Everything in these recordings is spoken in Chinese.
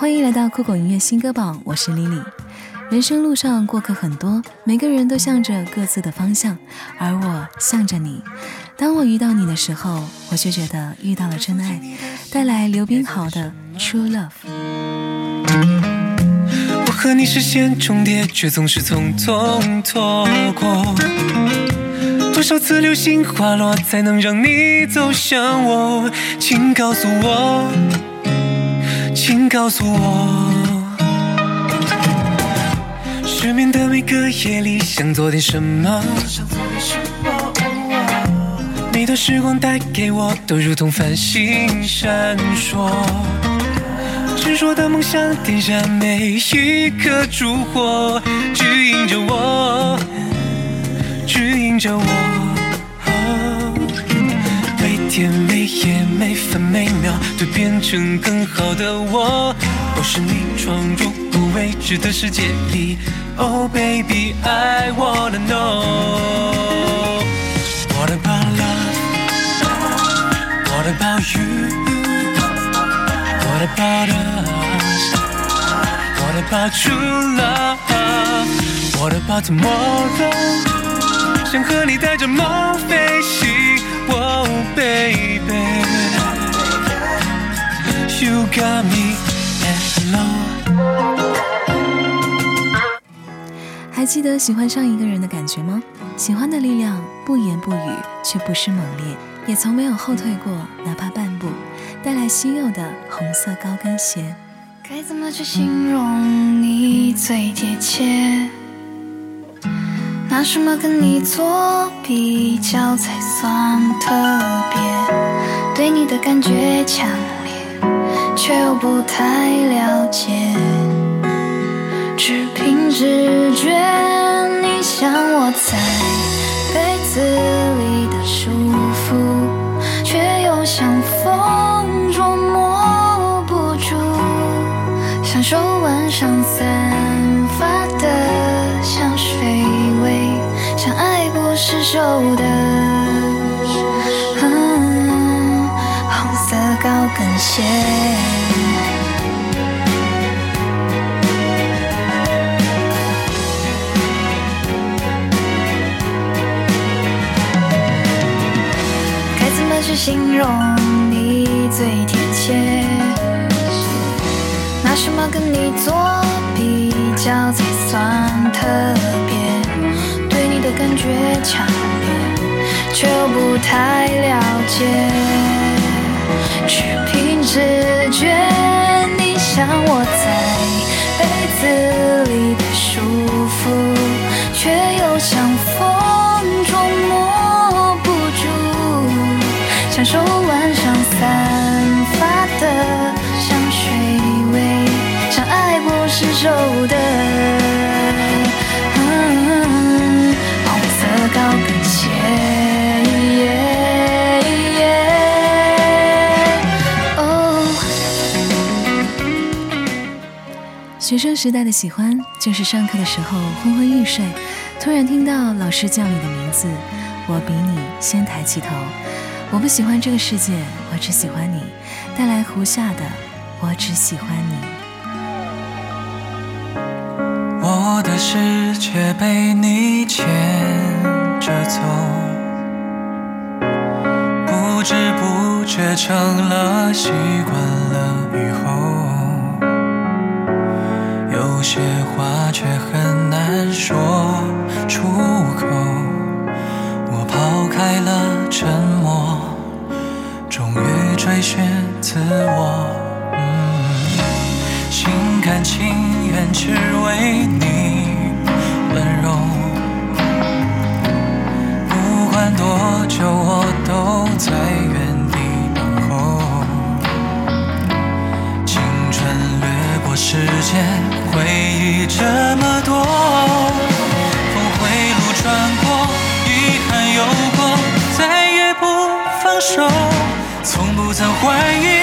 欢迎来到酷狗音乐新歌榜，我是 Lily。人生路上过客很多，每个人都向着各自的方向，而我向着你。当我遇到你的时候，我就觉得遇到了真爱，带来刘冰豪的 True Love。我和你视线重叠，却总是匆匆错过。多少次流星滑落，才能让你走向我？请告诉我，请告诉我。失眠的每个夜里，想做点什么？每段时光带给我，都如同繁星闪烁。执着的梦想，点燃每一颗烛火，指引着我，指引着我。每天每夜每分每秒，都变成更好的我。我是你闯入不未知的世界里。Oh baby, I wanna know what about love? What about you? What about us? What about true love? What about tomorrow? 想和你带着梦 got me at hello. 还记得喜欢上一个人的感觉吗？喜欢的力量不言不语，却不失猛烈，也从没有后退过，哪怕半步。带来稀有的红色高跟鞋。该怎么去形容你最贴切？拿什么跟你做比较才算特别？对你的感觉强烈，却又不太了解。只凭直觉，你像我在被子里的舒服，却又像风捉摸不住，享受晚上散发的香水味，像爱不释手的该怎么去形容你最贴切？拿什么跟你做比较才算特别？对你的感觉强烈，却又不太了解。直觉，你像我在学生时代的喜欢，就是上课的时候昏昏欲睡，突然听到老师叫你的名字，我比你先抬起头。我不喜欢这个世界，我只喜欢你，带来胡夏的我只喜欢你。我的世界被你牵着走，不知不觉成了习惯了以后，些话却很难说出口。我抛开了沉默，终于追寻自我。心甘情愿，只为你温柔。不管多久，我都在间，回忆这么多。峰回路转过，遗憾有过，再也不放手。从不曾怀疑，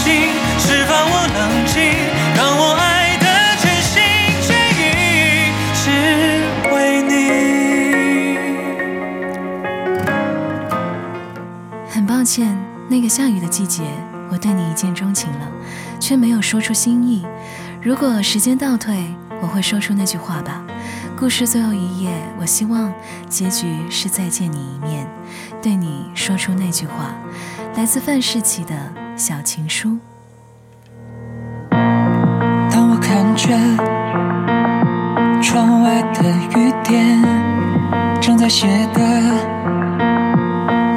心释放我冷静让我爱得全心全意只为你很抱歉那个下雨的季节我对你一见钟情了却没有说出心意。如果时间倒退我会说出那句话吧。故事最后一页我希望结局是再见你一面对你说出那句话。来自范世琦的小情书。当我看着窗外的雨点，正在写的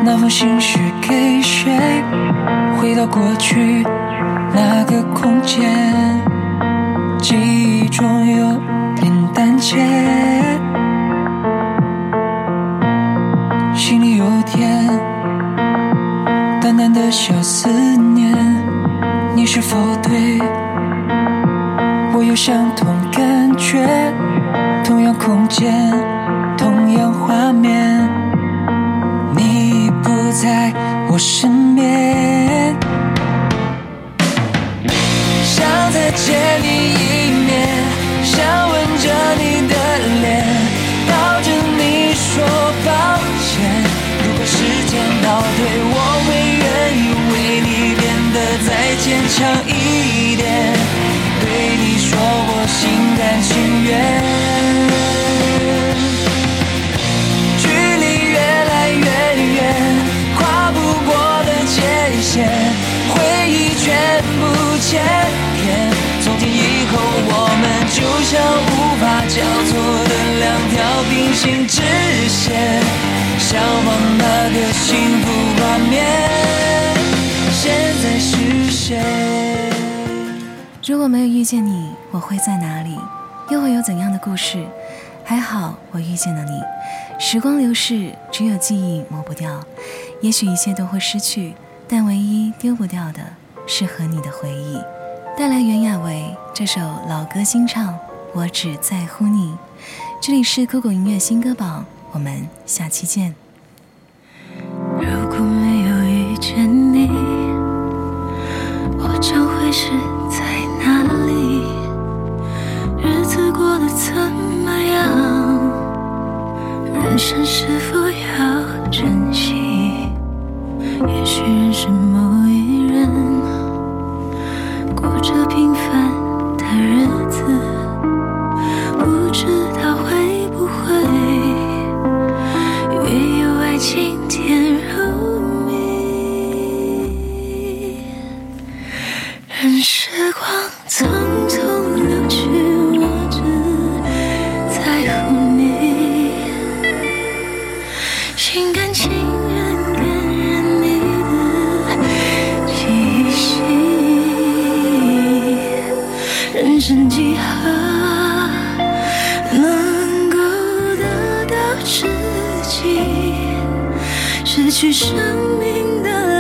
那封信是给谁？回到过去那个空间，记忆中有点胆怯，是否对？我有相同感觉，同样空间，同样画面，你不在我身边，想再见你一面，想强一点。对你说我心甘情愿，距离越来越远，跨不过的界限，回忆全部千篇。从今以后，我们就像无法交错的两条平行直线，向往那个幸福画面，遇见你，我会在哪里？又会有怎样的故事？还好我遇见了你。时光流逝，只有记忆抹不掉。也许一切都会失去，但唯一丢不掉的是和你的回忆。带来袁娅维这首老歌新唱《我只在乎你》。这里是酷狗音乐新歌榜，我们下期见。如果没有遇见你，我将会是哪里？日子过得怎么样？人生是否得到知己？失去生命的